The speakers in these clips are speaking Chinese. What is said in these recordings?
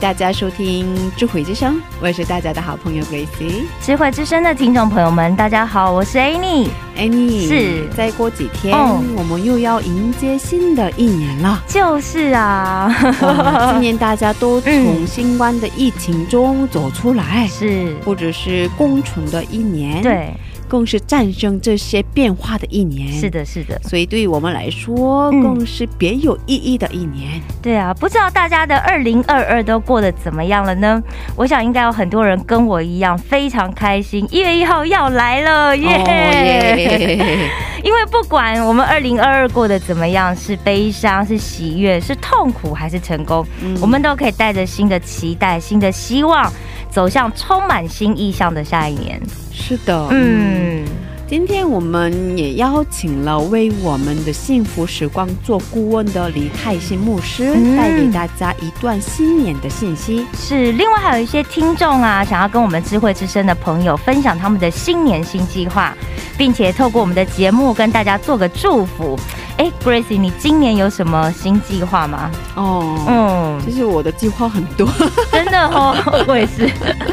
大家收听智慧之声，我是大家的好朋友 Gracie。智慧之声的听众朋友们，大家好，我是 Annie。Annie，是。再过几天、嗯我们又要迎接新的一年了。就是啊，哇 今年大家都从新冠的疫情中走出来，是，或者是共存的一年，，对，更是战胜这些变化的一年。是，的，是的，所以对于我们来说，嗯更是别有意义的一年。对啊，不知道大家的二零二二都过得怎么样了呢？我想应该有很多人跟我一样非常开心，一月一号要来了，耶！因为不管我们二零二二过得怎么样，是悲伤、是喜悦、是痛苦还是成功，嗯我们都可以带着新的期待、新的希望，走向充满新意象的下一年。是的，嗯，今天我们也邀请了为我们的幸福时光做顾问的李泰新牧师，嗯带给大家一段新年的信息。是。另外还有一些听众啊，想要跟我们智慧之声的朋友分享他们的新年新计划，并且透过我们的节目跟大家做个祝福。哎，Gracie，你今年有什么新计划吗？哦，嗯，其实我的计划很多，真的哦，我也是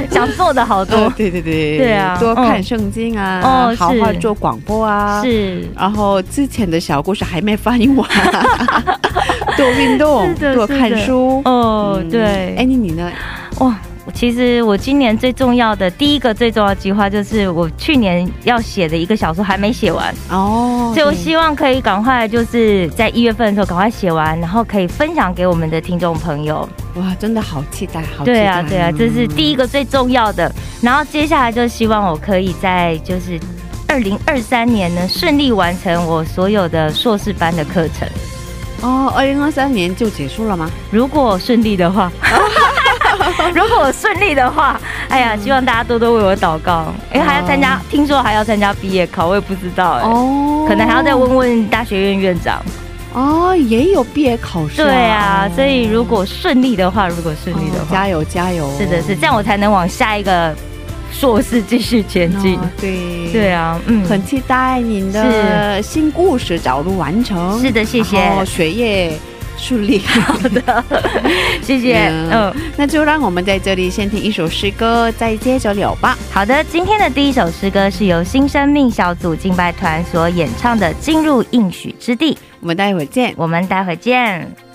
想做的好多。对对对，对啊多看嗯圣经啊，哦好好做广播啊，。是，然后之前的小故事还没翻译完，多运动，多看书。哦，嗯对，哎，你你呢？哇，其实我今年最重要的第一个最重要的计划就是我去年要写的一个小说还没写完，哦，所以我希望可以赶快就是在一月份的时候赶快写完，然后可以分享给我们的听众朋友。哇，真的好期待，好期待。对啊，对啊，这是第一个。个最重要的。然后接下来就希望我可以在就是。二零二三年呢，顺利完成我所有的硕士班的课程。哦，二零二三年就结束了吗？如果顺利的话，如果我顺利的话，哎呀，希望大家多多为我祷告，因为还要参加，听说还要参加毕业考，我也不知道哎、哦。可能还要再问问大学院院长。哦，也有毕业考试、对啊，哦所以如果顺利的话，如果顺利的话，哦加油加油！是的是，这样我才能往下一个硕士继续前进。哦对。对，啊，嗯，很期待您的新故事早日完成。是的谢谢。学业顺利。好的，谢谢，嗯。那就让我们在这里先听一首诗歌，再接着聊吧。好的，今天的第一首诗歌是由新生命小组敬拜团所演唱的《进入应许之地》，我们待会儿见。我们待会儿见。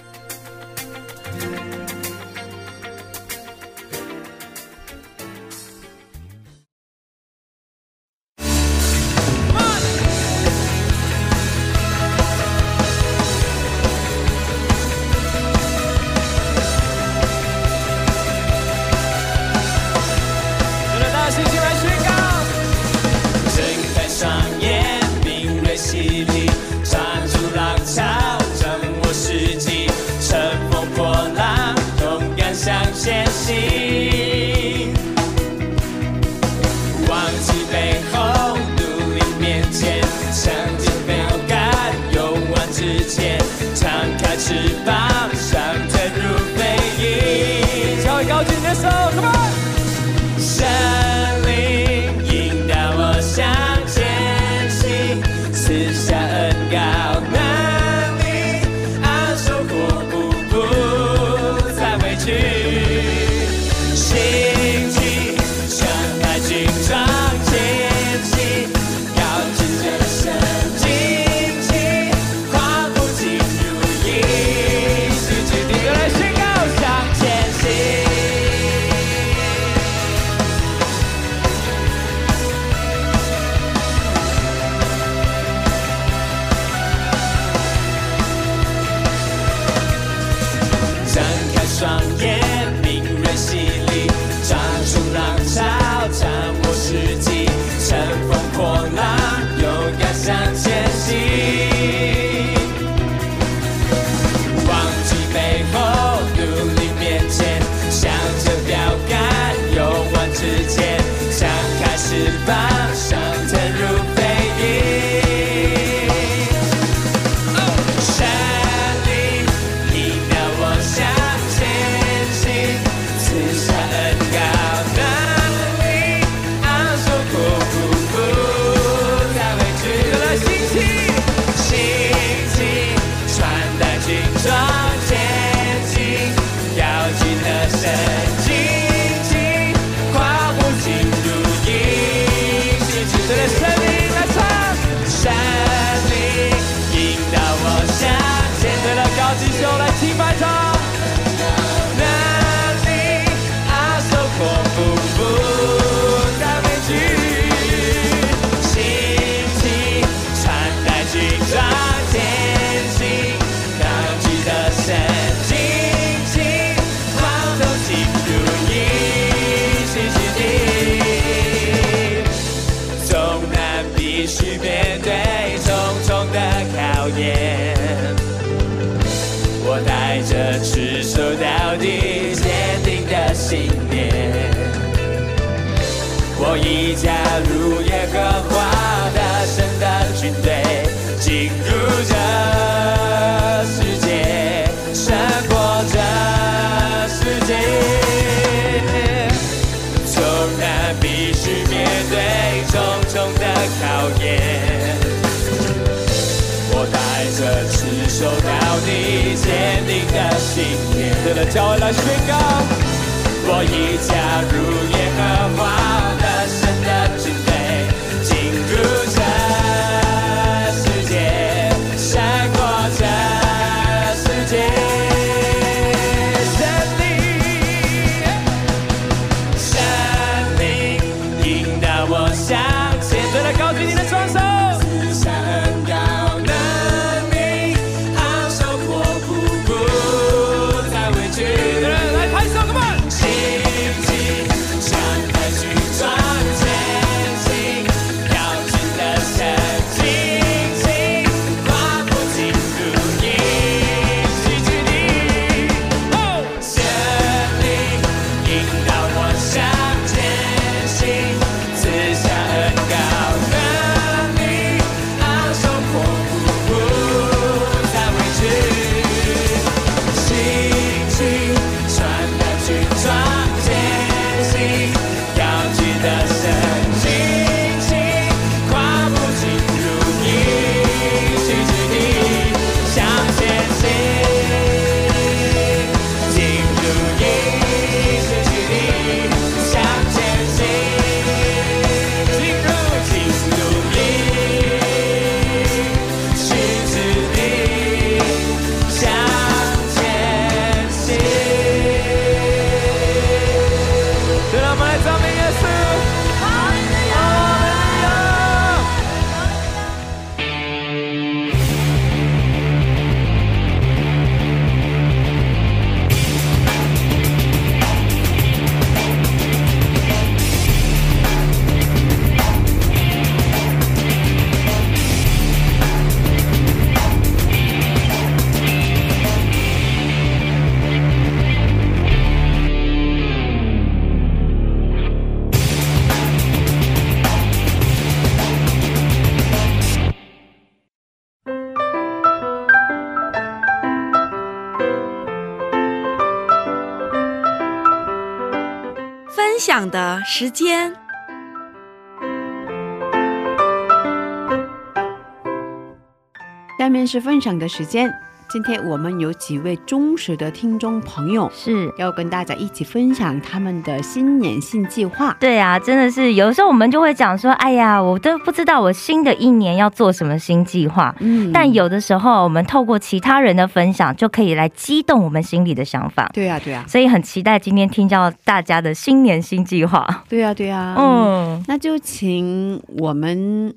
是分享的时间。今天我们有几位忠实的听众朋友，是要跟大家一起分享他们的新年新计划。对啊，真的是有时候我们就会讲说：哎呀，我都不知道我新的一年要做什么新计划。嗯，但有的时候我们透过其他人的分享就可以来激动我们心里的想法。对啊，对啊，所以很期待今天听到大家的新年新计划。对啊，对啊，嗯，那就请我们。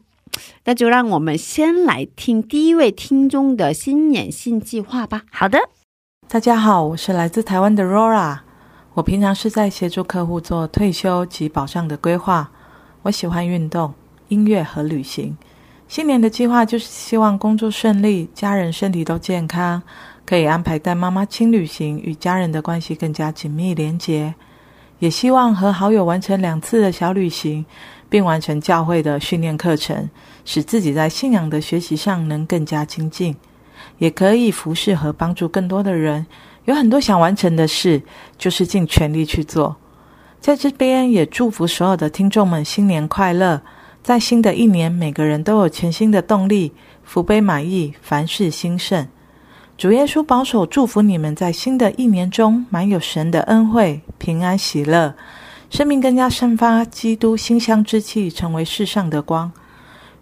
那就让我们先来听第一位听众的新年新计划吧。好的，大家好，我是来自台湾的 Rora，我平常是在协助客户做退休及保障的规划。我喜欢运动、音乐和旅行。新年的计划就是希望工作顺利，家人身体都健康，可以安排带妈妈轻旅行，与家人的关系更加紧密连结。也希望和好友完成两次的小旅行，并完成教会的训练课程，使自己在信仰的学习上能更加精进，也可以服侍和帮助更多的人。有很多想完成的事，就是尽全力去做。在这边也祝福所有的听众们新年快乐！在新的一年，每个人都有全新的动力，福杯满溢，凡事兴盛。主耶稣保守祝福你们，在新的一年中满有神的恩惠、平安、喜乐，生命更加散发基督馨香之气，成为世上的光。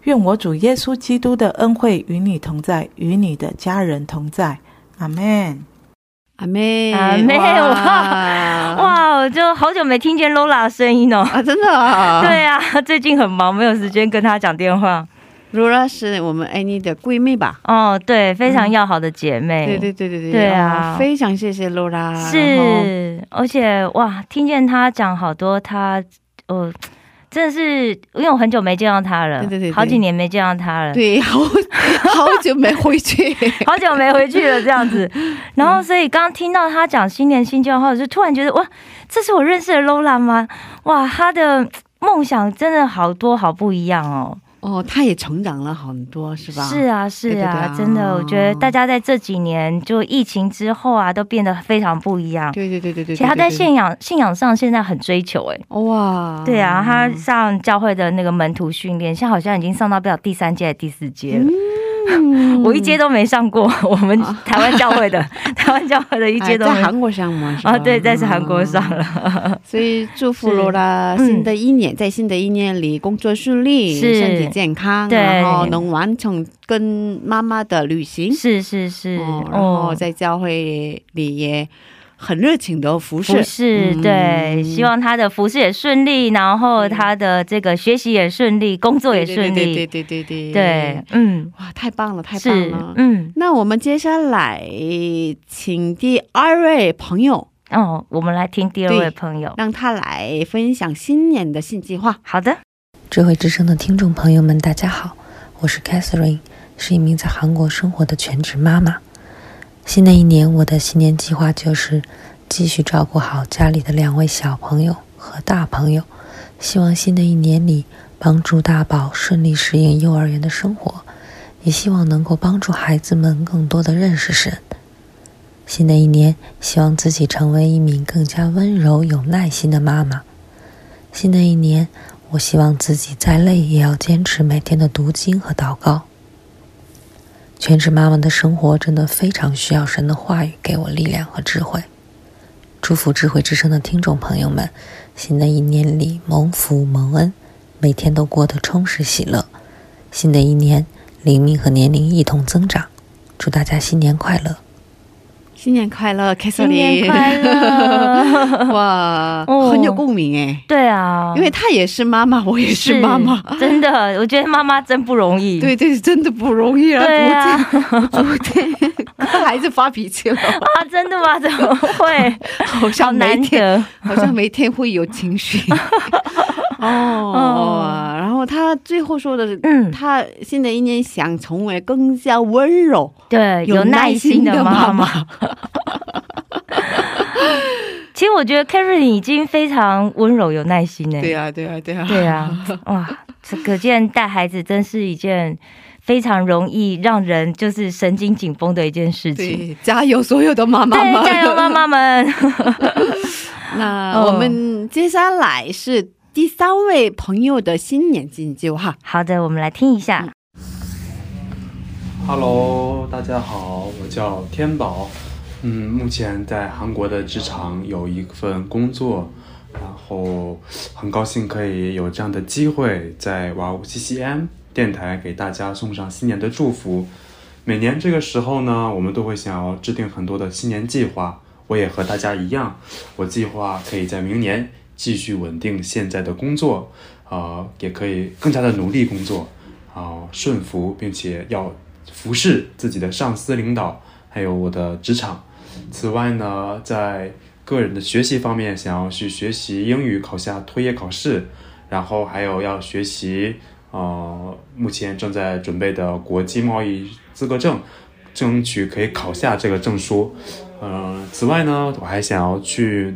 愿我主耶稣基督的恩惠与你同在，与你的家人同在。阿门。阿妹，阿妹哇哇，我就好久没听见 Lola 的声音哦。啊，真的啊，对啊，最近很忙，没有时间跟她讲电话。，Laura 是我们 Annie 的闺蜜吧？哦，对，非常要好的姐妹。对对对对对，对啊哦非常谢谢 Laura，是，而且哇，听见她讲好多她，呃，真的是因为我很久没见到她了，对对对对好几年没见到她了，对，好好久没回去，好久没回去了这样子。然后，所以刚刚听到她讲新年新计划，我就突然觉得哇，这是我认识的 Lola 吗？哇，她的梦想真的好多好不一样哦。哦，他也成长了很多，是吧？是啊，是对对对啊，啊真的，我觉得大家在这几年就疫情之后啊，都变得非常不一样。对对对对对，其实他在信仰信仰上现在很追求、哎，哇，对啊，他上教会的那个门徒训练，现在好像已经上到不了第三届、第四届了。嗯 我一阶都没上过，我们台湾教会的 台湾教会的一阶都哎在韩国上嘛，是吧？啊，对，在是韩国上了，所以祝福是罗拉嗯新的一年，在新的一年里工作顺利，身体健康，然后能完成跟妈妈的旅行，是是是，哦，然后在教会里也很热情的服侍。服，侍，嗯。对，希望他的服侍也顺利，然后他的这个学习也顺利，工作也顺利，对对对对对对，嗯，哇，太棒了，太棒了，。嗯，那我们接下来请第二位朋友，哦，我们来听第二位朋友，让他来分享新年的新计划。好的，智慧之声的听众朋友们，大家好，我是 Catherine，是一名在韩国生活的全职妈妈。新的一年，我的新年计划就是继续照顾好家里的两位小朋友和大朋友，希望新的一年里帮助大宝顺利适应幼儿园的生活，也希望能够帮助孩子们更多的认识神。新的一年，希望自己成为一名更加温柔、有耐心的妈妈。新的一年，我希望自己再累也要坚持每天的读经和祷告。全职妈妈的生活真的非常需要神的话语给我力量和智慧。祝福智慧之声的听众朋友们，新的一年里蒙福蒙恩，每天都过得充实喜乐。新的一年，灵命和年龄一同增长。祝大家新年快乐！新年快乐，Catherine！新年快乐，哇，哦很有共鸣哎，对啊，因为她也是妈妈，我也是妈妈，真的，我觉得妈妈真不容易，对对，真的不容易啊！对啊，昨天跟孩子发脾气了，啊，真的吗？怎么会？好好像每难天得，好像每天会有情绪。哦，然后他最后说的是，嗯他新的一年想成为更加温柔、对，有耐心的妈妈。其实我觉得 Karen 已经非常温柔、有耐心呢。对呀、对呀、对呀、对啊，哇，这可见带孩子真是一件非常容易让人就是神经紧绷的一件事情。对，加油，所有的妈妈对，们！加油，妈妈们！那我们接下来是第三位朋友的新年进计划。好的，我们来听一下。Hello，大家好，我叫天宝，嗯，目前在韩国的职场有一份工作，然后很高兴可以有这样的机会在哇呜 CCM 电台给大家送上新年的祝福。每年这个时候呢，我们都会想要制定很多的新年计划。我也和大家一样，我计划可以在明年继续稳定现在的工作，呃，也可以更加的努力工作，啊、顺服，并且要服侍自己的上司领导，还有我的职场。此外呢，在个人的学习方面，想要去学习英语，考下托业考试，然后还有要学习呃，目前正在准备的国际贸易资格证，争取可以考下这个证书。嗯、此外呢，我还想要去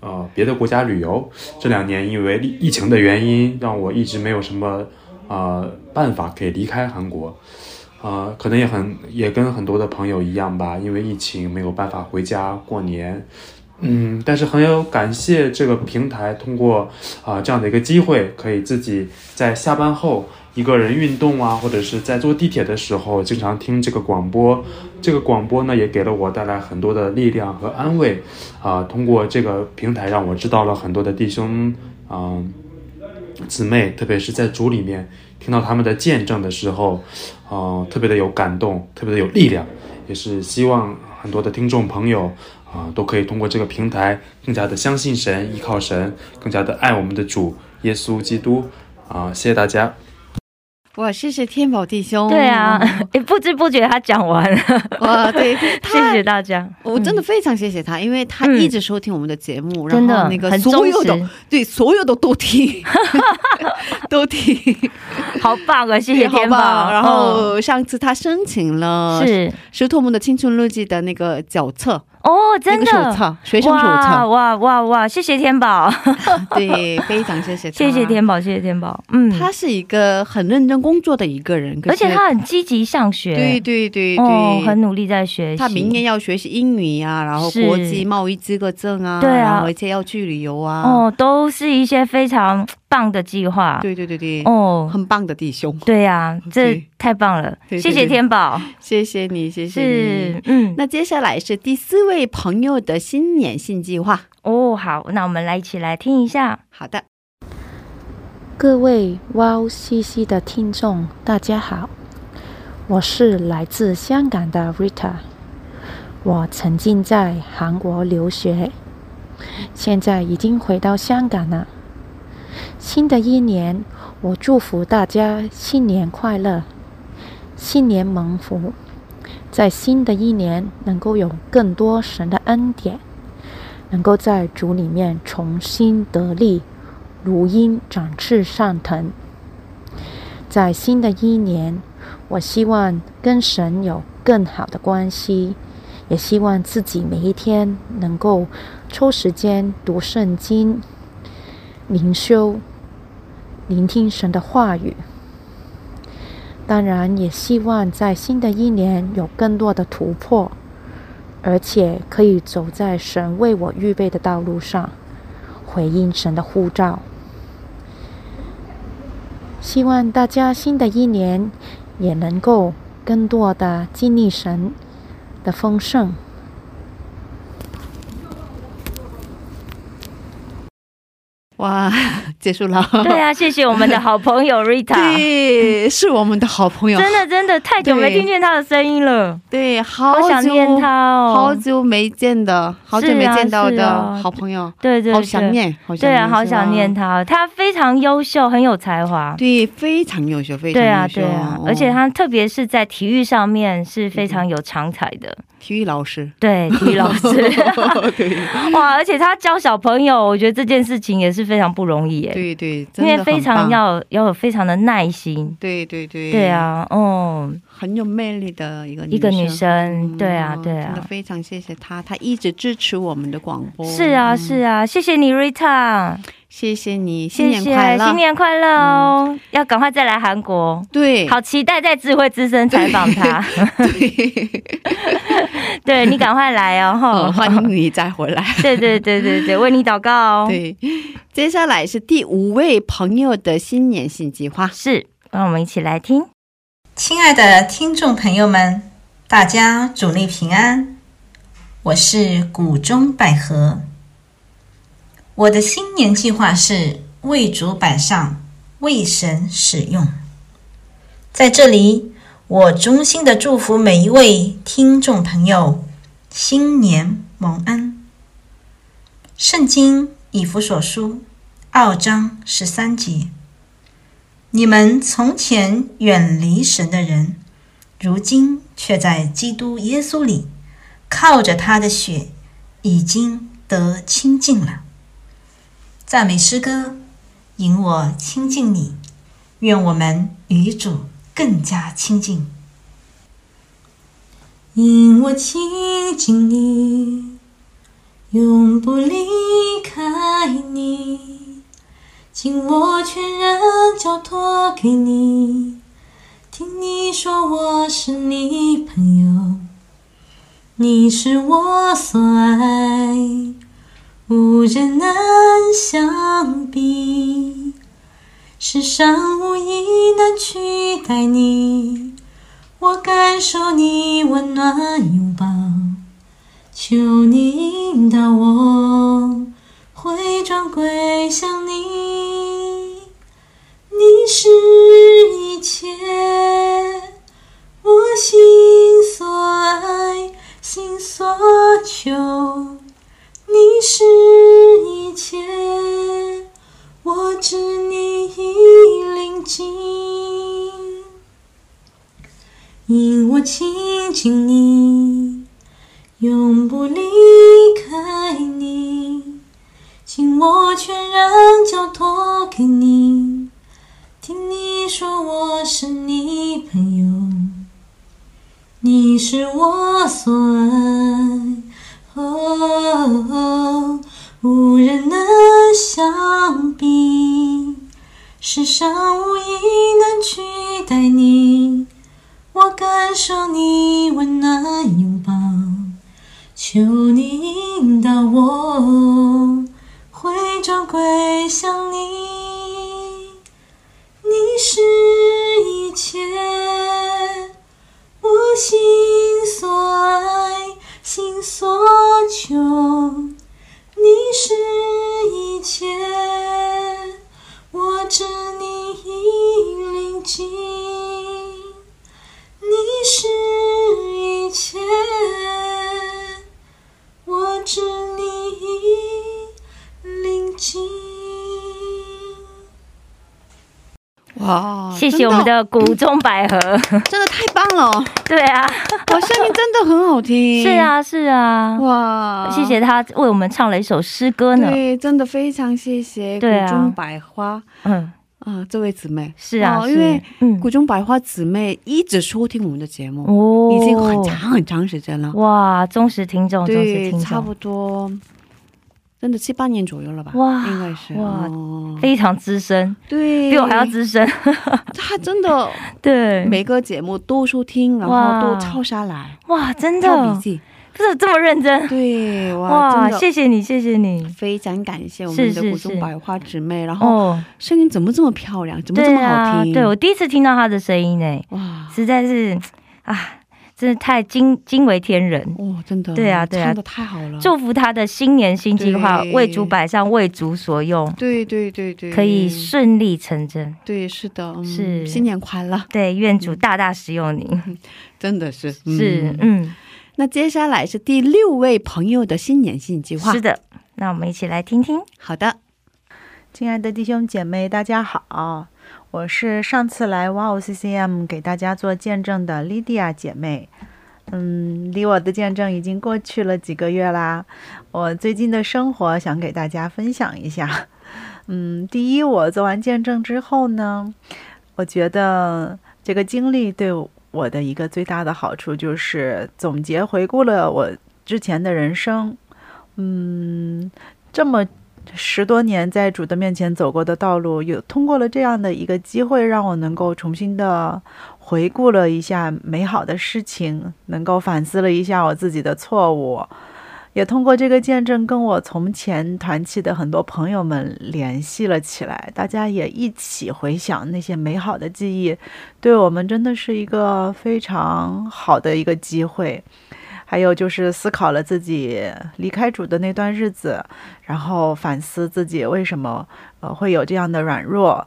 呃别的国家旅游。这两年因为疫疫情的原因，让我一直没有什么呃办法可以离开韩国。呃，可能也很也跟很多的朋友一样吧，因为疫情没有办法回家过年。嗯，但是很有感谢这个平台，通过啊、这样的一个机会，可以自己在下班后一个人运动啊，或者是在坐地铁的时候，经常听这个广播。这个广播呢，也给了我带来很多的力量和安慰。啊、通过这个平台，让我知道了很多的弟兄啊、姊妹，特别是在主里面听到他们的见证的时候，呃，特别的有感动，特别的有力量，也是希望很多的听众朋友啊、都可以通过这个平台更加的相信神，依靠神，更加的爱我们的主耶稣基督啊、谢谢大家。哇，谢谢天宝弟兄。对啊，哎，不知不觉他讲完了，哇，对，谢谢大家。我真的非常谢谢他，因为他嗯一直收听我们的节目，然后那个所有的对所有的都听，都听，好棒啊！谢谢好天宝。棒然嗯后上次他申请了是石头们的青春日记的那个脚册，哦，真那个的手册，学生手哇册，哇哇哇！谢谢天宝，对，非常谢谢，谢谢。天宝，谢谢天宝。嗯，他是一个很认真工作的一个人，而且他很积极上学，对对对对，哦，很努力在学习。他明年要学习英语呀、然后国际贸易资格证啊，对啊然后而且要去旅游啊，哦，都是一些非常棒的计划。对对对对，哦，很棒的弟兄，对呀、这太棒了，对对谢谢天宝。谢谢你，谢谢是你。，嗯，那接下来是第四位朋友的新年新计划。哦，好，那我们来一起来听一下。好的，各位 Wow CC 的听众，大家好，我是来自香港的 Rita。我曾经在韩国留学，现在已经回到香港了。新的一年，我祝福大家新年快乐，新年蒙福，在新的一年能够有更多神的恩典，能够在主里面重新得力。如鹰展翅上腾。在新的一年，我希望跟神有更好的关系，也希望自己每一天能够抽时间读圣经、灵修、聆听神的话语。当然，也希望在新的一年有更多的突破，而且可以走在神为我预备的道路上，回应神的呼召。希望大家新的一年也能够更多的经历神的丰盛。哇，结束了。对啊，谢谢我们的好朋友 Rita。对，是我们的好朋友，真的真的太久没听见他的声音了，对，好好想念他哦。好久没见的，好久没见到的好朋友，对对对，好想念，好想念，对啊，好想念。他，他非常优秀，很有才华。对，非常优秀，非常对啊，优秀对啊，哦而且他特别是在体育上面是非常有长才的。体育老师，对，体育老师，对。哇，而且他教小朋友，我觉得这件事情也是非常不容易耶，对对，因真为非常要要有非常的耐心。对对对，对，啊，哦，很有魅力的一个一个女生，对啊，对真的啊，非常谢谢她，她一直支持我们的广播。是啊，嗯。是啊，谢谢你，Rita，谢谢你，新谢谢，年快乐，新年快乐哦！要赶快再来韩国，对，好期待在智慧之声采访他。对，对你赶快来 哦，欢迎你再回来。对对对对对，为你祷告哦。对，接下来是第五位朋友的新年新计划。是，让我们一起来听。亲爱的听众朋友们，大家主内平安，我是谷中百合。我的新年计划是为主摆上，为神使用。在这里，我衷心的祝福每一位听众朋友新年蒙恩。圣经以弗所书二章十三节。你们从前远离神的人，如今却在基督耶稣里靠着他的血已经得清净了。赞美诗歌，引我亲近你，愿我们与主更加亲近。引我亲近你，永不离开你，请我全然交托给你。听你说我是你朋友，你是我所爱，无人能相比，世上无一能取代你。我感受你温暖拥抱，求你引导我回转归向你。你是一切，我心所爱，心所求。你是一切，我知你已临近。因我亲近你，永不离开你，请我全然交托给你。听你说我是你朋友，你是我所爱，哦，无人能相比，世上无一能取代你。我感受你温暖拥抱，求你引导我回转归向你。你是一切，我心所爱，心所求。你是一切，我知你已临近。你是一切，我知你已临近。哇，谢谢我们的谷中百合。真的太棒了！对啊，我声音真的很好听。是，啊，是啊。哇，谢谢他为我们唱了一首诗歌呢。对，真的非常谢谢对啊谷中百花嗯，啊，这位姊妹是啊，哦因为嗯谷中百花姊妹一直收听我们的节目，哦已经很长很长时间了。哇，忠实听众，忠实对，听众，差不多，真的七八年左右了吧？哇应该是哇哦非常资深，对，比我还要资深。他真的 对，每个节目都收听，然后都抄下来，哇，真的，抄笔记。不是这么认真。对，哇，谢谢你，谢谢你。非常感谢我们的古中百花姊妹，然后哦，声音怎么这么漂亮，怎么这么好听？对我第一次听到她的声音呢，哇实在是啊，真的太惊惊为天人。哦，真的，对啊对啊。唱的太好了，祝福他的新年新计划为主摆上，为主所用，对对对对，可以顺利成真。对，是的，嗯是。新年快乐，对，愿主大大使用你。真的是是，嗯，那接下来是第六位朋友的新年新计划，是的。那我们一起来听听。好的，亲爱的弟兄姐妹，大家好，我是上次来 Wow CCM 给大家做见证的 Lydia 姐妹。嗯，离我的见证已经过去了几个月啦。我最近的生活想给大家分享一下。嗯，第一，我做完见证之后呢，我觉得这个经历对我的一个最大的好处就是总结回顾了我之前的人生。嗯，这么十多年在主的面前走过的道路，有通过了这样的一个机会，让我能够重新的回顾了一下美好的事情，能够反思了一下我自己的错误，也通过这个见证跟我从前团契的很多朋友们联系了起来，大家也一起回想那些美好的记忆，对我们真的是一个非常好的一个机会。还有就是思考了自己离开主的那段日子，然后反思自己为什么呃会有这样的软弱。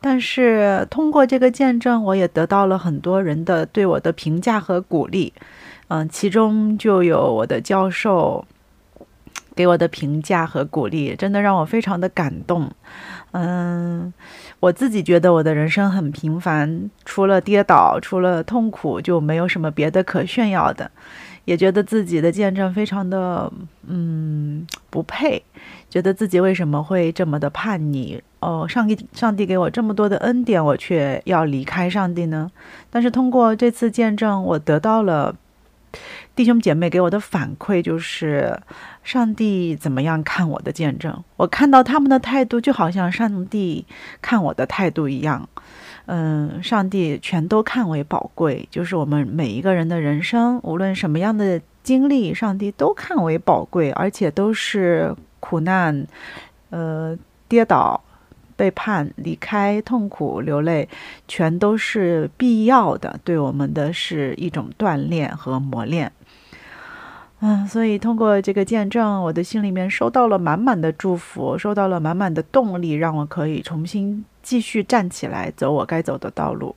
但是通过这个见证，我也得到了很多人的对我的评价和鼓励。嗯、其中就有我的教授给我的评价和鼓励，真的让我非常的感动。嗯，我自己觉得我的人生很平凡，除了跌倒，除了痛苦，就没有什么别的可炫耀的。也觉得自己的见证非常的嗯不配，觉得自己为什么会这么的叛逆？哦，上帝，上帝给我这么多的恩典，我却要离开上帝呢？但是通过这次见证，我得到了弟兄姐妹给我的反馈，就是上帝怎么样看我的见证？我看到他们的态度，就好像上帝看我的态度一样。嗯，上帝全都看为宝贵，就是我们每一个人的人生，无论什么样的经历，上帝都看为宝贵，而且都是苦难、呃跌倒、背叛、离开、痛苦、流泪，全都是必要的，对我们的是一种锻炼和磨练。嗯，所以通过这个见证，我的心里面收到了满满的祝福，收到了满满的动力，让我可以重新。继续站起来，走我该走的道路。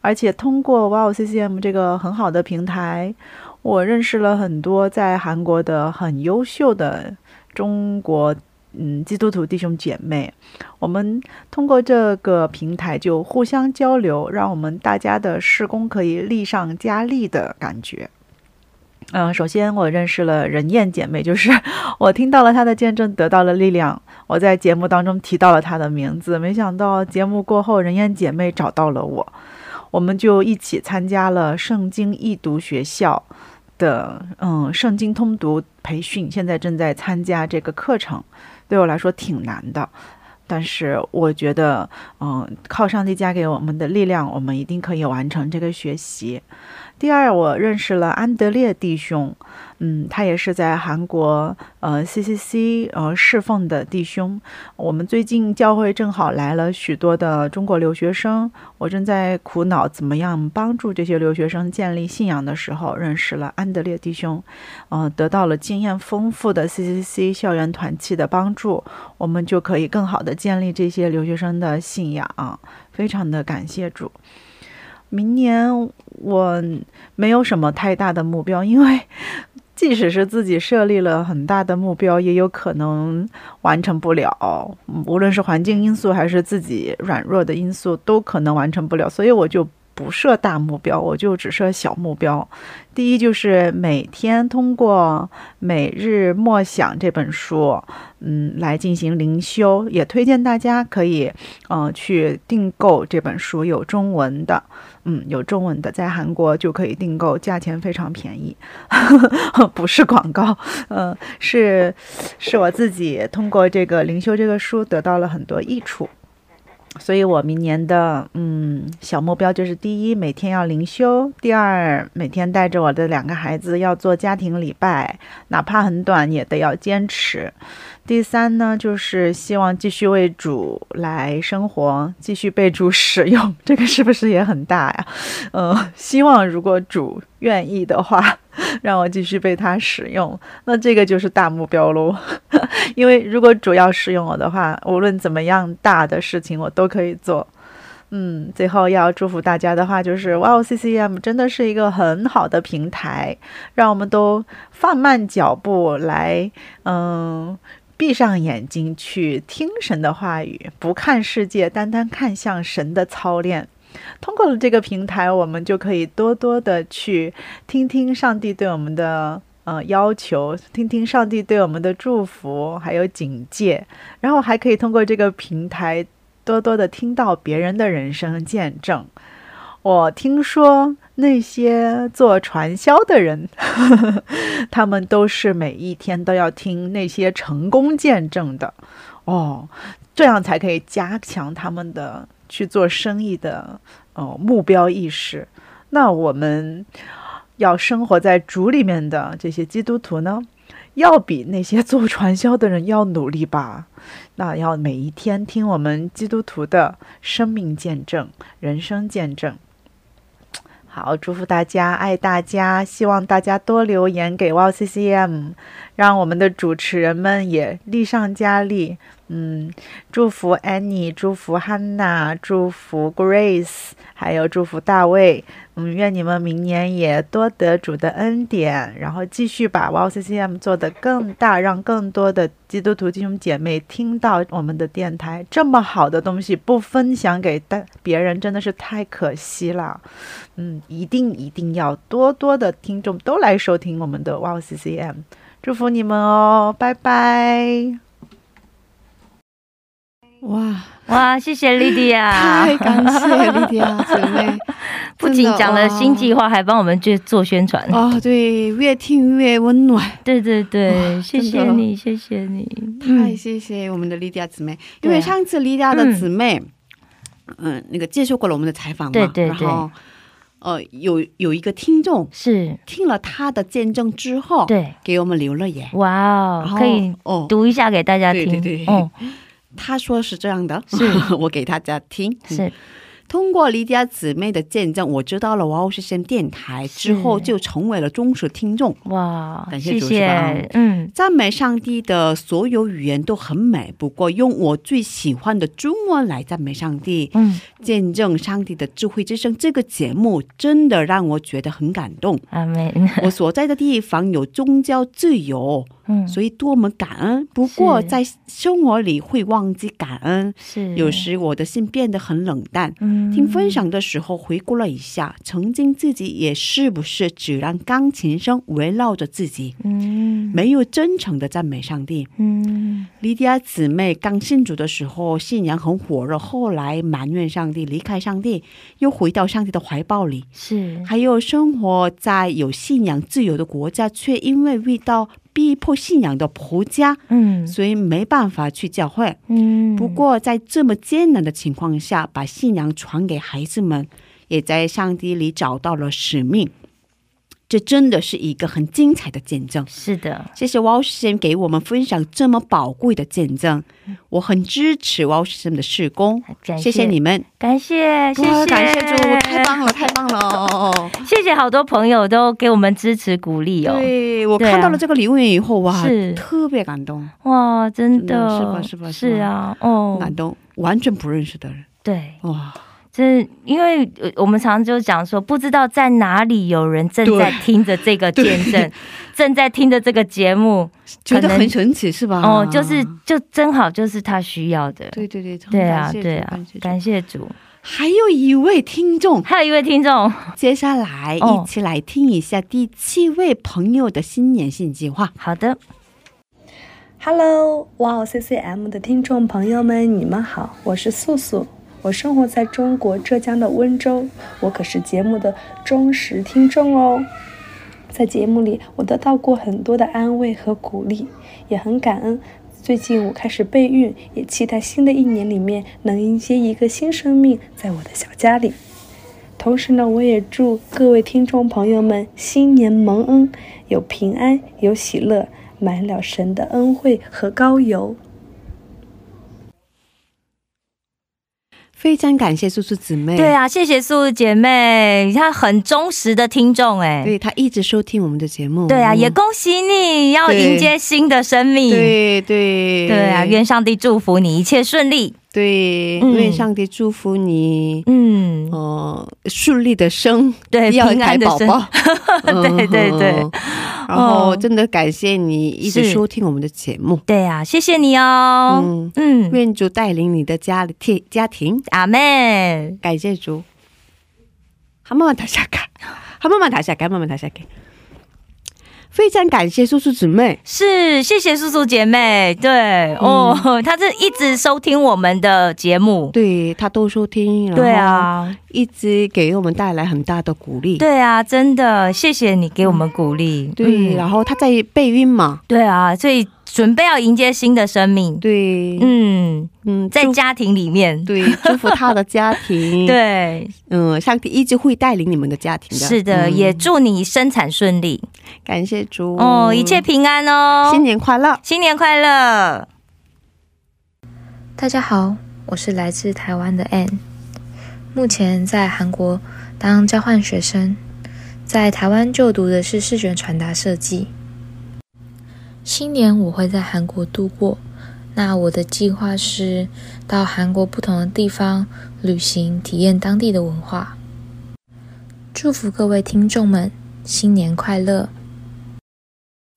而且通过 Wow CCM 这个很好的平台，我认识了很多在韩国的很优秀的中国嗯基督徒弟兄姐妹。我们通过这个平台就互相交流，让我们大家的施工可以力上加力的感觉。嗯，首先我认识了任燕姐妹，就是 我听到了她的见证，得到了力量。我在节目当中提到了她的名字，没想到节目过后，任燕姐妹找到了我，我们就一起参加了圣经易读学校的嗯圣经通读培训，现在正在参加这个课程，对我来说挺难的，但是我觉得嗯靠上帝加给我们的力量，我们一定可以完成这个学习。第二，我认识了安德烈弟兄，嗯，他也是在韩国呃 CCC 呃侍奉的弟兄。我们最近教会正好来了许多的中国留学生，我正在苦恼怎么样帮助这些留学生建立信仰的时候，认识了安德烈弟兄，呃，得到了经验丰富的 CCC 校园团契的帮助，我们就可以更好的建立这些留学生的信仰，非常的感谢主。明年我没有什么太大的目标，因为 即使是自己设立了很大的目标，也有可能完成不了。无论是环境因素还是自己软弱的因素，都可能完成不了。所以我就不设大目标，我就只设小目标。第一就是每天通过每日默想这本书，嗯，来进行灵修，也推荐大家可以，嗯，去订购这本书，有中文的，嗯，有中文的，在韩国就可以订购，价钱非常便宜，不是广告，嗯，是，是我自己通过这个灵修这个书得到了很多益处。所以，我明年的嗯小目标就是：第一，每天要灵修；第二，每天带着我的两个孩子要做家庭礼拜，哪怕很短，也得要坚持。第三呢，就是希望继续为主来生活，继续被主使用，这个是不是也很大呀？嗯，希望如果主愿意的话，让我继续被他使用，那这个就是大目标喽。因为如果主要使用我的话，无论怎么样大的事情，我都可以做。嗯，最后要祝福大家的话就是，哇哦，C C M 真的是一个很好的平台，让我们都放慢脚步来，嗯。闭上眼睛去听神的话语，不看世界，单单看向神的操练。通过了这个平台，我们就可以多多的去听听上帝对我们的呃要求，听听上帝对我们的祝福，还有警戒。然后还可以通过这个平台，多多的听到别人的人生见证。我听说那些做传销的人，他们都是每一天都要听那些成功见证的哦，这样才可以加强他们的去做生意的哦目标意识。那我们要生活在主里面的这些基督徒呢，要比那些做传销的人要努力吧？那要每一天听我们基督徒的生命见证、人生见证。好，祝福大家，爱大家，希望大家多留言给 Wow CCM，让我们的主持人们也力上加力，嗯，祝福 Annie，祝福 Hannah，祝福 Grace，还有祝福大卫。嗯，愿你们明年也多得主的恩典，然后继续把 w o CCM 做得更大，让更多的基督徒弟兄姐妹听到我们的电台。这么好的东西不分享给大别人，真的是太可惜了。嗯，一定一定要多多的听众都来收听我们的 w o CCM，祝福你们哦，拜拜。哇。哇，谢谢莉迪亚，太感谢莉迪亚姐妹，不仅讲了新计划，还帮我们去做宣传。哦，对，越听越温暖。对对对，谢谢你，谢谢你，太谢谢我们的莉迪亚姊妹，因为上次莉迪亚的姊妹，嗯，那个接受过了我们的采访嘛，对对对，然后呃，有有一个听众是。听了他的见证之后，对，给我们留了言。哇哦，可以哦。读一下给大家听。对对对，哦，他说是这样的，是 我给大家听，是。通过离家姊妹的见证，我知道了哇哦是先电台之后就成为了忠实听众。哇，感谢主持人，嗯，赞美上帝的所有语言都很美，不过用我最喜欢的中文来赞美上帝，嗯，见证上帝的智慧之声这个节目真的让我觉得很感动。阿门。我所在的地方有宗教自由，嗯，所以多么感恩。不过在生活里会忘记感恩，是有时我的心变得很冷淡。嗯听分享的时候回顾了一下，曾经自己也是不是只让钢琴声围绕着自己，嗯，没有真诚的赞美上帝。嗯，莉迪亚姊妹刚信主的时候，信仰很火热，后来埋怨上帝，离开上帝，又回到上帝的怀抱里。是，还有生活在有信仰自由的国家，却因为遇到逼迫信仰的婆家，嗯所以没办法去教会。嗯，不过在这么艰难的情况下，把信仰传给孩子们，也在上帝里找到了使命。这真的是一个很精彩的见证。是的，谢谢 Wow 先给我们分享这么宝贵的见证，我很支持 Wow 先的事工。谢。谢你们，感谢谢谢，感谢主，太棒了，太棒了！谢谢好多朋友都给我们支持鼓励哦。对我看到了这个留言以后，哇，是。特别感动，哇，真真的的是吧是吧。是啊，哦，感动，完全不认识的人，对，哇，这因为呃我们常常就讲说，不知道在哪里有人正在对听着这个对见证，正在听着这个节目，觉得很神奇是吧？哦，就是就正好就是他需要的，对对对，对啊对啊感谢，主。还有一位听众，还有一位听众，接下来哦。一起来听一下第七位朋友的新年新计划。好的，Hello，哇哦 CCM 的听众朋友们，你们好，我是素素，我生活在中国浙江的温州，我可是节目的忠实听众哦。在节目里，我得到过很多的安慰和鼓励，也很感恩。最近我开始备孕，也期待新的一年里面能迎接一个新生命在我的小家里。同时呢，我也祝各位听众朋友们新年蒙恩，有平安，有喜乐，满了神的恩惠和高油。非常感谢素素姊妹，对啊，谢谢素素姐妹，她很忠实的听众哎，对她一直收听我们的节目。对啊，嗯也恭喜你要迎接新的生命，对对。对啊，愿上帝祝福你一切顺利，对，嗯愿上帝祝福你，嗯，呃，顺利的生对第二胎平安的生宝宝。对对对嗯然后哦真的感谢你一直是收听我们的节目。对啊，谢谢你哦，嗯嗯，愿主带领你的家里家家庭，阿妹，感谢主。한 번만 다시 할까? 한 번만 다시 할까? 한 번만 다시 할게. 非常感谢叔叔姊妹，是谢谢叔叔姐妹，对、哦，她是一直收听我们的节目，对她都收听，对啊，一直给我们带来很大的鼓励。对啊，真的谢谢你给我们鼓励，对，嗯。然后她在备孕嘛，对啊，所以准备要迎接新的生命，对，嗯嗯，在家庭里面，对，祝福他的家庭，，对，嗯，上帝一直会带领你们的家庭的。是的，嗯。也祝你生产顺利。感谢主。哦，一切平安哦，新年快乐，新年快乐。大家好，我是来自台湾的 Ann，目前在韩国当交换学生，在台湾就读的是视觉传达设计。新年我会在韩国度过，那我的计划是到韩国不同的地方旅行，体验当地的文化。祝福各位听众们新年快乐！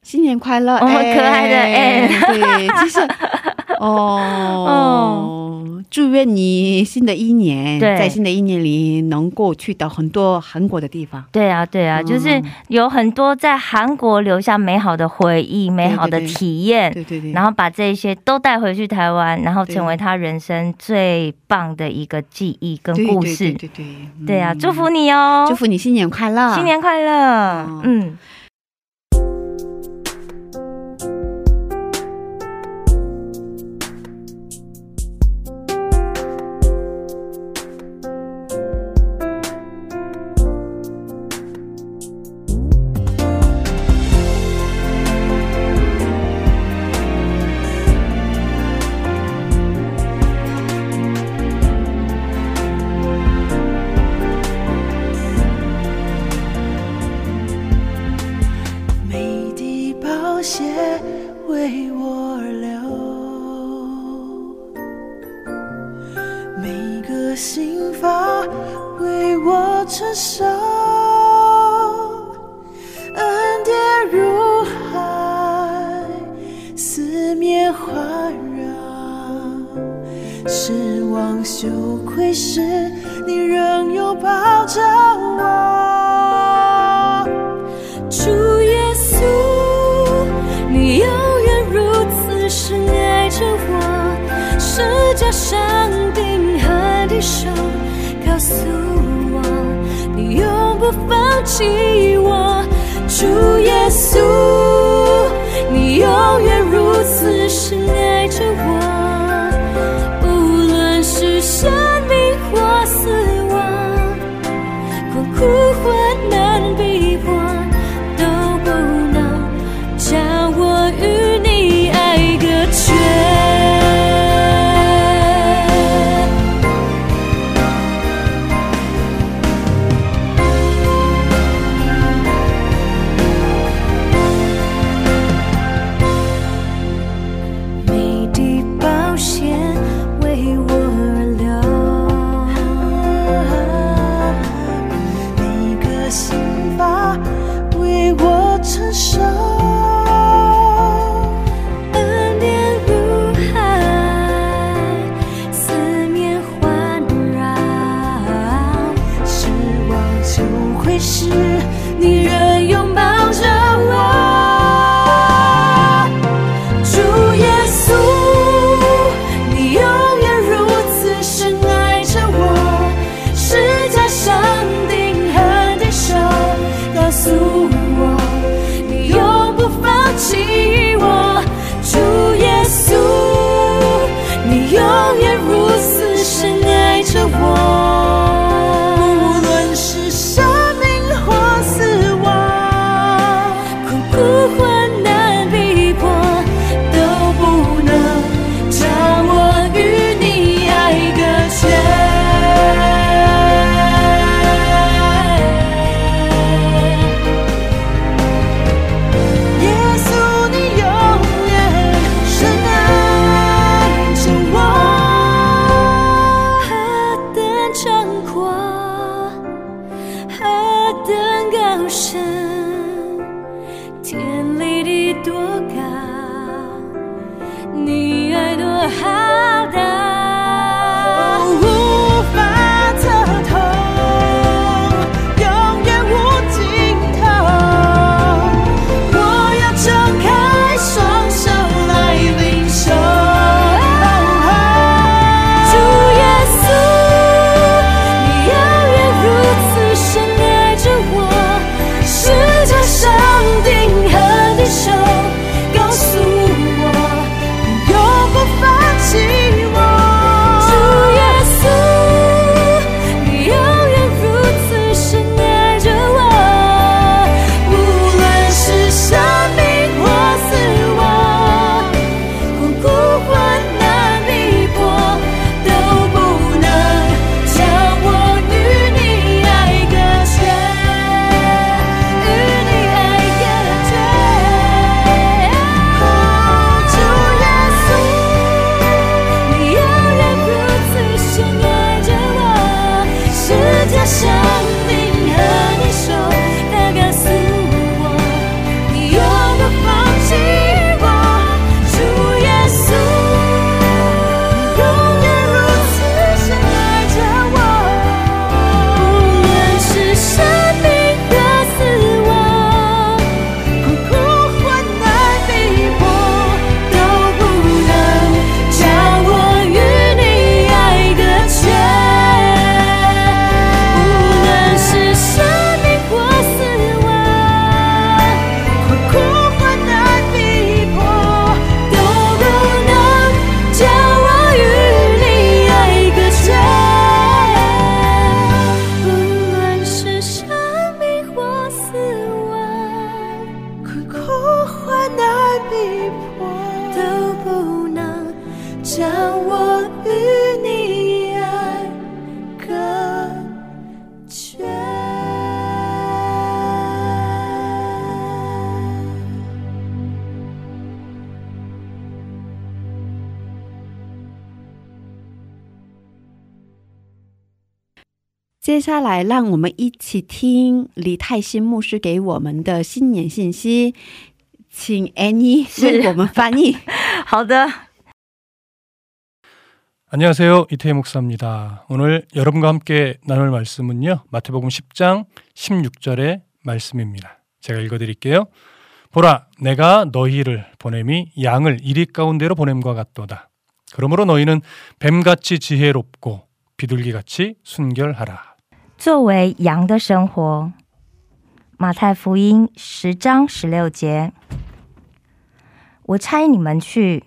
新年快乐！哦可爱的哎 Ann 对，其实哦，祝愿你新的一年，对在新的一年里能够去到很多韩国的地方。对啊，对啊，就是有很多在韩国留下美好的回忆、美好的体验，对对对，然后把这些都带回去台湾，然后成为他人生最棒的一个记忆跟故事。对对对对对对啊，嗯祝福你哦！祝福你新年快乐，新年快乐！嗯。美接下来，让我们一起听李泰新牧师给我们的新年信息，请 Annie 为我们翻译。好的， 안녕하세요. 이태희 목사입니다. 오늘 여러분과 함께 나눌 말씀은요. 마태복음 10장 16절의 말씀입니다. 제가 읽어 드릴게요. 보라 내가 너희를 보냄이 양을 이리 가운데로 보냄과 같도다. 그러므로 너희는 뱀같이 지혜롭고 비둘기같이 순결하라. 作为羊的生活，马太福音十章十六节，我差你们去，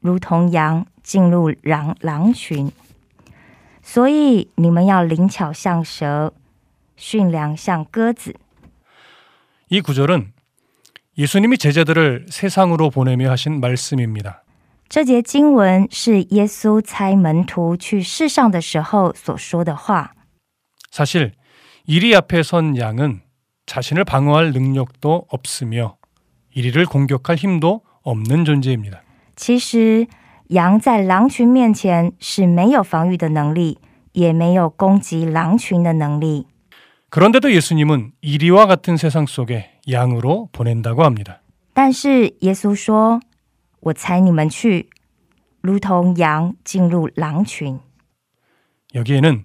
如同羊进入狼狼群，所以你们要灵巧像蛇，驯良像鸽子。 이 구절은 예수님이 제자들을 세상으로 보내며 하신 말씀입니다. 这节经文是耶稣差门徒去世上的时候所说的话。 사실 이리 앞에 선 양은 자신을 방어할 능력도 없으며 이리를 공격할 힘도 없는 존재입니다. 其实，羊在狼群面前是没有防御的能力，也没有攻击狼群的能力。 그런데도 예수님은 이리와 같은 세상 속에 양으로 보낸다고 합니다. 但是耶稣说：“我差你们去，如同羊进入狼群。 여기에는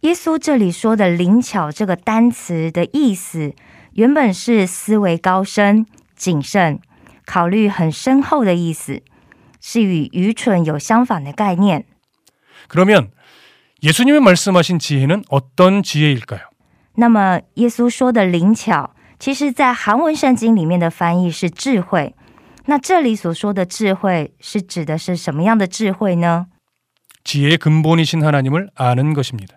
耶稣这里说的“灵巧”这个单词的意思，原本是思维高深、谨慎、考虑很深厚的意思，是与愚蠢有相反的概念。 그러면 예수님이 말씀하신 지혜는 어떤 지혜일까요? 那么，耶稣说的“灵巧”，其实在韩文圣经里面的翻译是智慧。那这里所说的智慧，是指的是什么样的智慧呢？ 지혜의 근본이신 하나님을 아는 것입니다.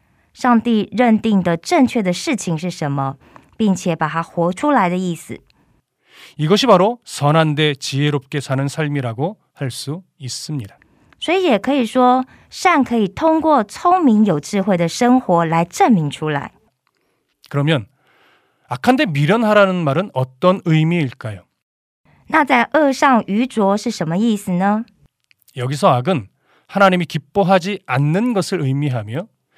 上帝认定的正确的事情是什么，并且把它活出来的意思。 이것이 바로 선한데 지혜롭게 사는 삶이라고 할 수 있습니다. 所以也可以说，善可以通过聪明有智慧的生活来证明出来。 그러면 악한데 미련하라는 말은 어떤 의미일까요? 那在恶上愚拙是什么意思呢？ 여기서 악은 하나님이 기뻐하지 않는 것을 의미하며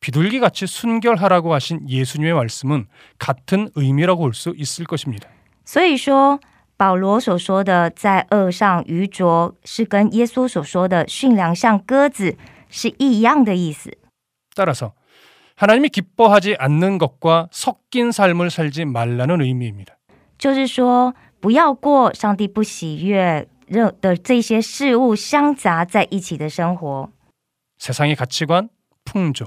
비둘기같이 순결하라고 하신 예수님의 말씀은 같은 의미라고 볼 수 있을 것입니다. 所以说，保罗所说的在恶上愚拙，是跟耶稣所说的驯良像鸽子是一样的意思。 따라서 하나님이 기뻐하지 않는 것과 섞인 삶을 살지 말라는 의미입니다. 就是说，不要过上帝不喜悦热的这些事物相杂在一起的生活。 세상의 가치관, 풍조,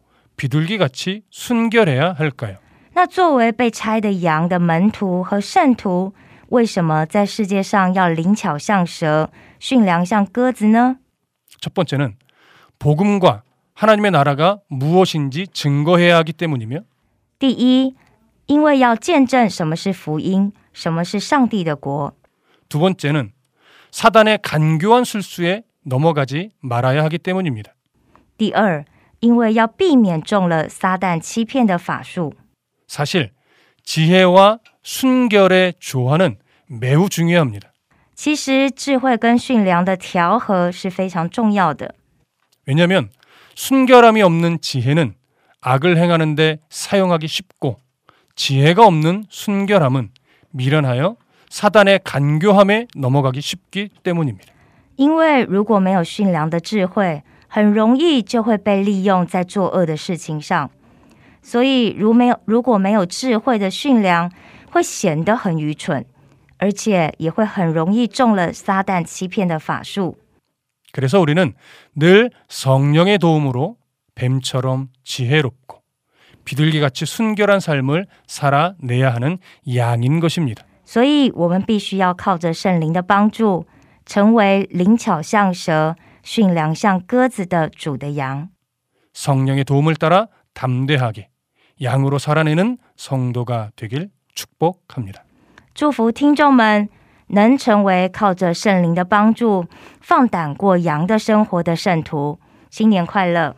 비둘기같이 순결해야 할까요? 那作为被拆的羊的门徒和圣徒，为什么在世界上要灵巧像蛇、驯良像鸽子呢？ 첫 번째는 복음과 하나님의 나라가 무엇인지 증거해야 하기 때문이며 第一，因为要见证什么是福音，什么是上帝的国； 두 번째는 사단의 간교한 술수에 넘어가지 말아야 하기 때문입니다. 第二， 因为要避免中了撒旦欺骗的法术。 사실 지혜와 순결의 조화는 매우 중요합니다. 其实智慧跟驯良的调和是非常重要的， 왜냐하면 순결함이 없는 지혜는 악을 행하는데 사용하기 쉽고 지혜가 없는 순결함은 미련하여 사단의 간교함에 넘어가기 쉽기 때문입니다. 因为如果没有驯良的智慧， 很容易就会被利用在作恶的事情上。所以，如没有如果没有智慧的驯良，会显得很愚蠢，而且也会很容易中了撒旦欺骗的法术。 그래서 우리는 늘 성령의 도움으로 뱀처럼 지혜롭고 비둘기같이 순결한 삶을 살아내야 하는 양인 것입니다. 所以，我们必须要靠着圣灵的帮助，成为灵巧像蛇、 驯良像鸽子的主的羊。 성령의 도움을 따라 담대하게 양으로 살아내는 성도가 되길 축복합니다. 祝福听众们能成为靠着圣灵的帮助，放胆过羊的生活的圣徒。新年快乐！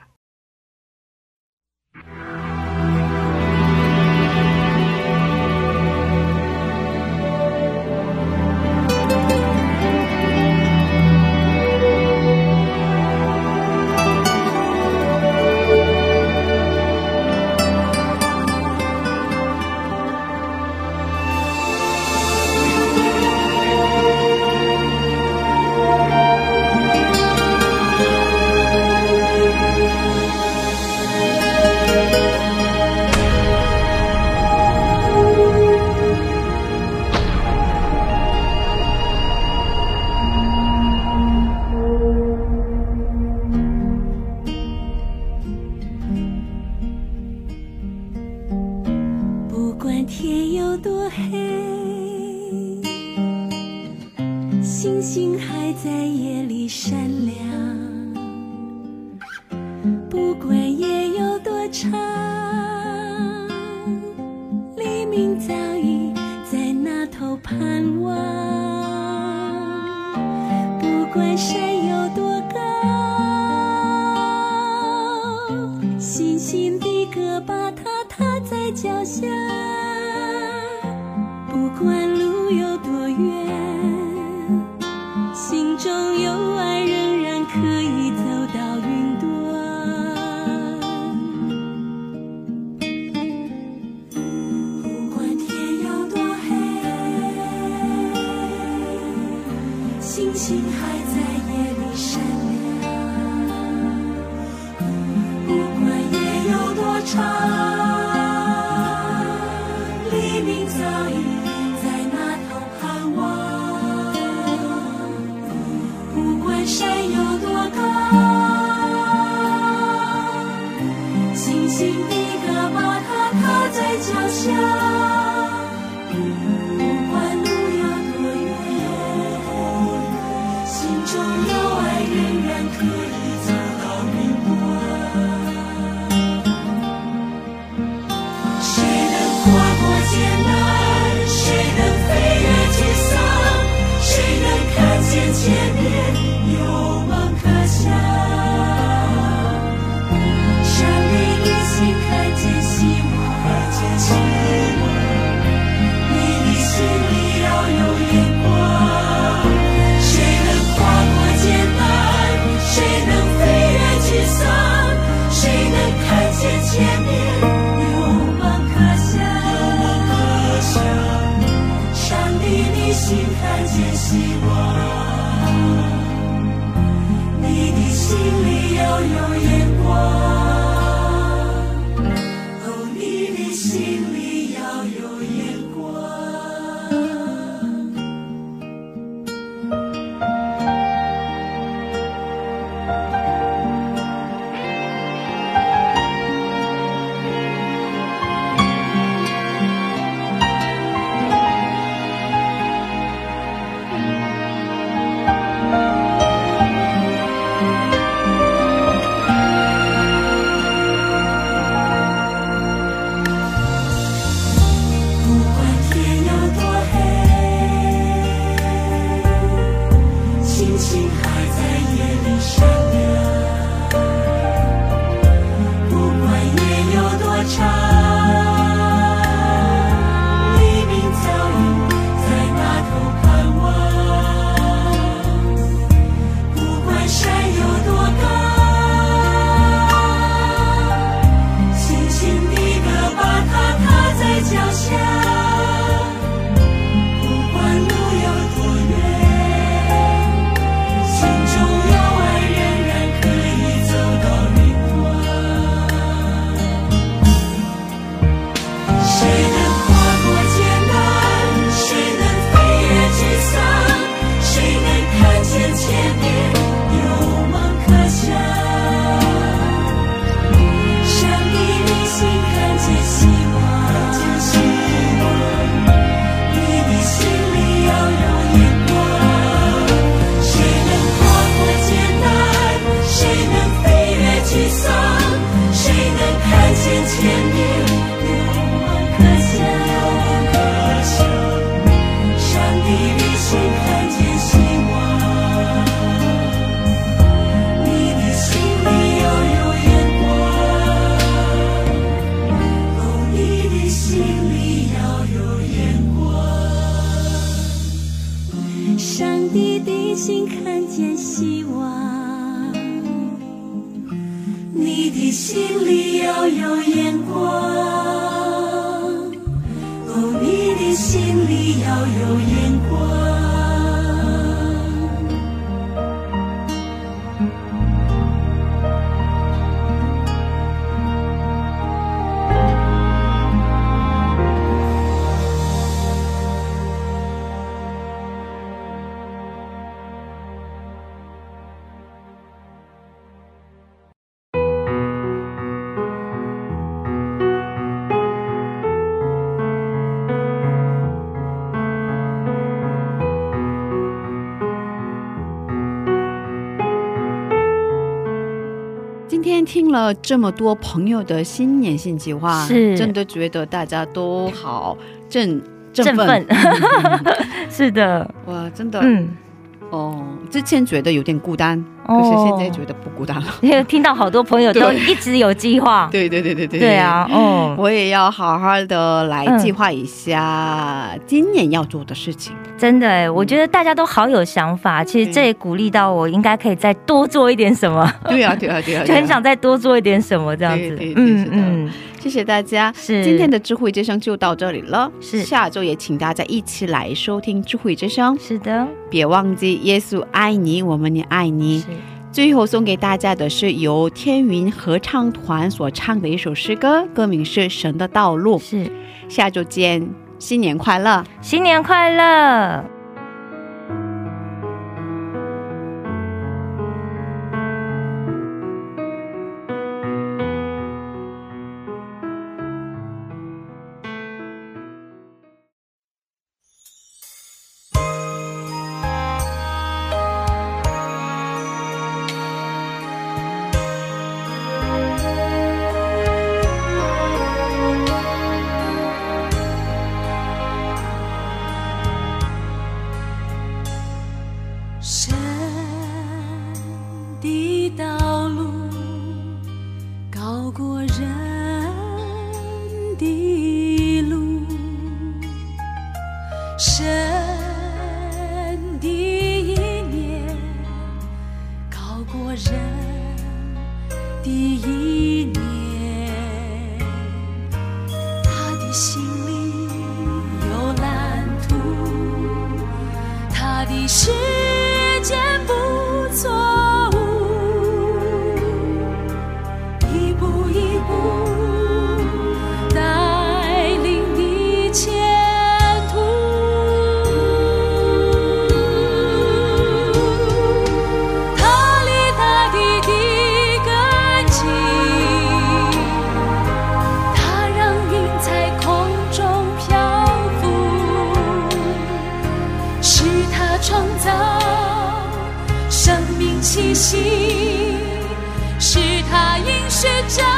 见前了这么多朋友的新年新计划，是。真的觉得大家都好振振奋。奋，是的，哇，真的，嗯，哦，之前觉得有点孤单，哦可是现在觉得不孤单了。因为听到好多朋友都一直有计划，对对对对对，对啊，嗯，我也要好好的来计划一下今年要做的事情。真的哎，我觉得大家都好有想法，其实这也鼓励到我，应该可以再多做一点什么。对啊，对啊，对啊，就很想再多做一点什么这样子。对对对是的嗯，谢谢大家，是今天的智慧之声就到这里了。是下周也请大家一起来收听智慧之声。是的，别忘记耶稣爱你，我们也爱你。最后送给大家的是由天云合唱团所唱的一首诗歌，歌名是《神的道路》。是，下周见，新年快乐，新年快乐。是他应许着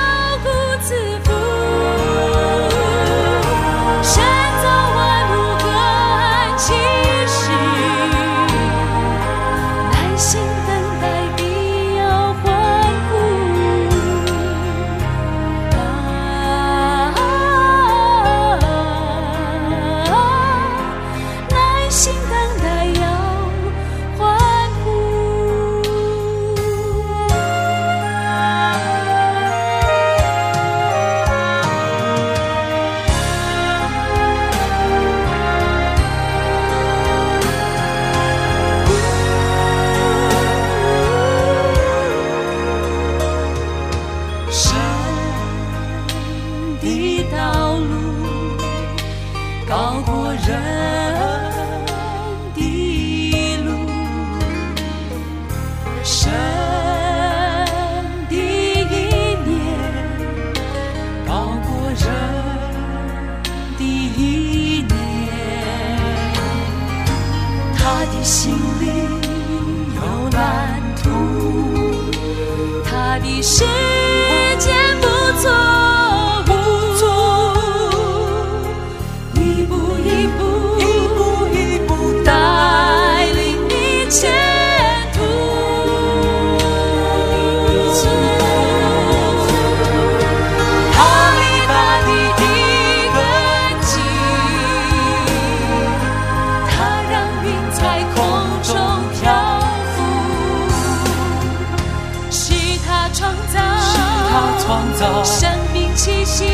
气息，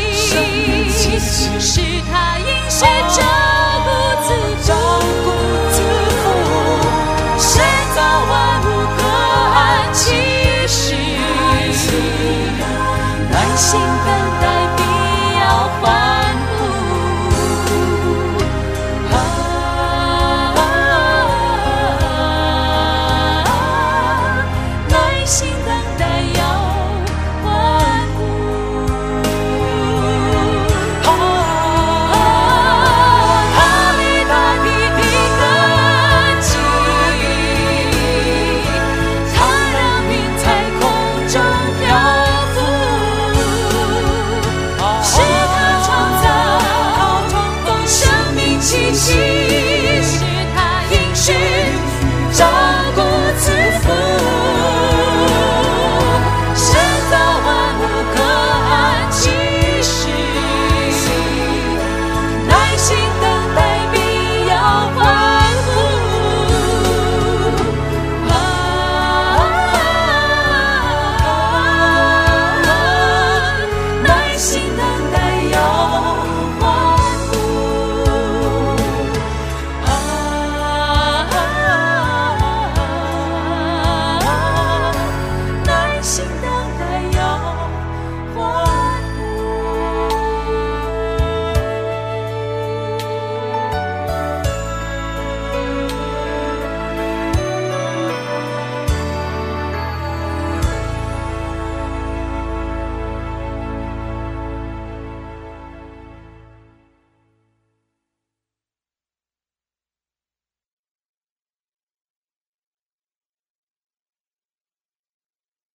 是他因谁照顾自己，万物各安其，心。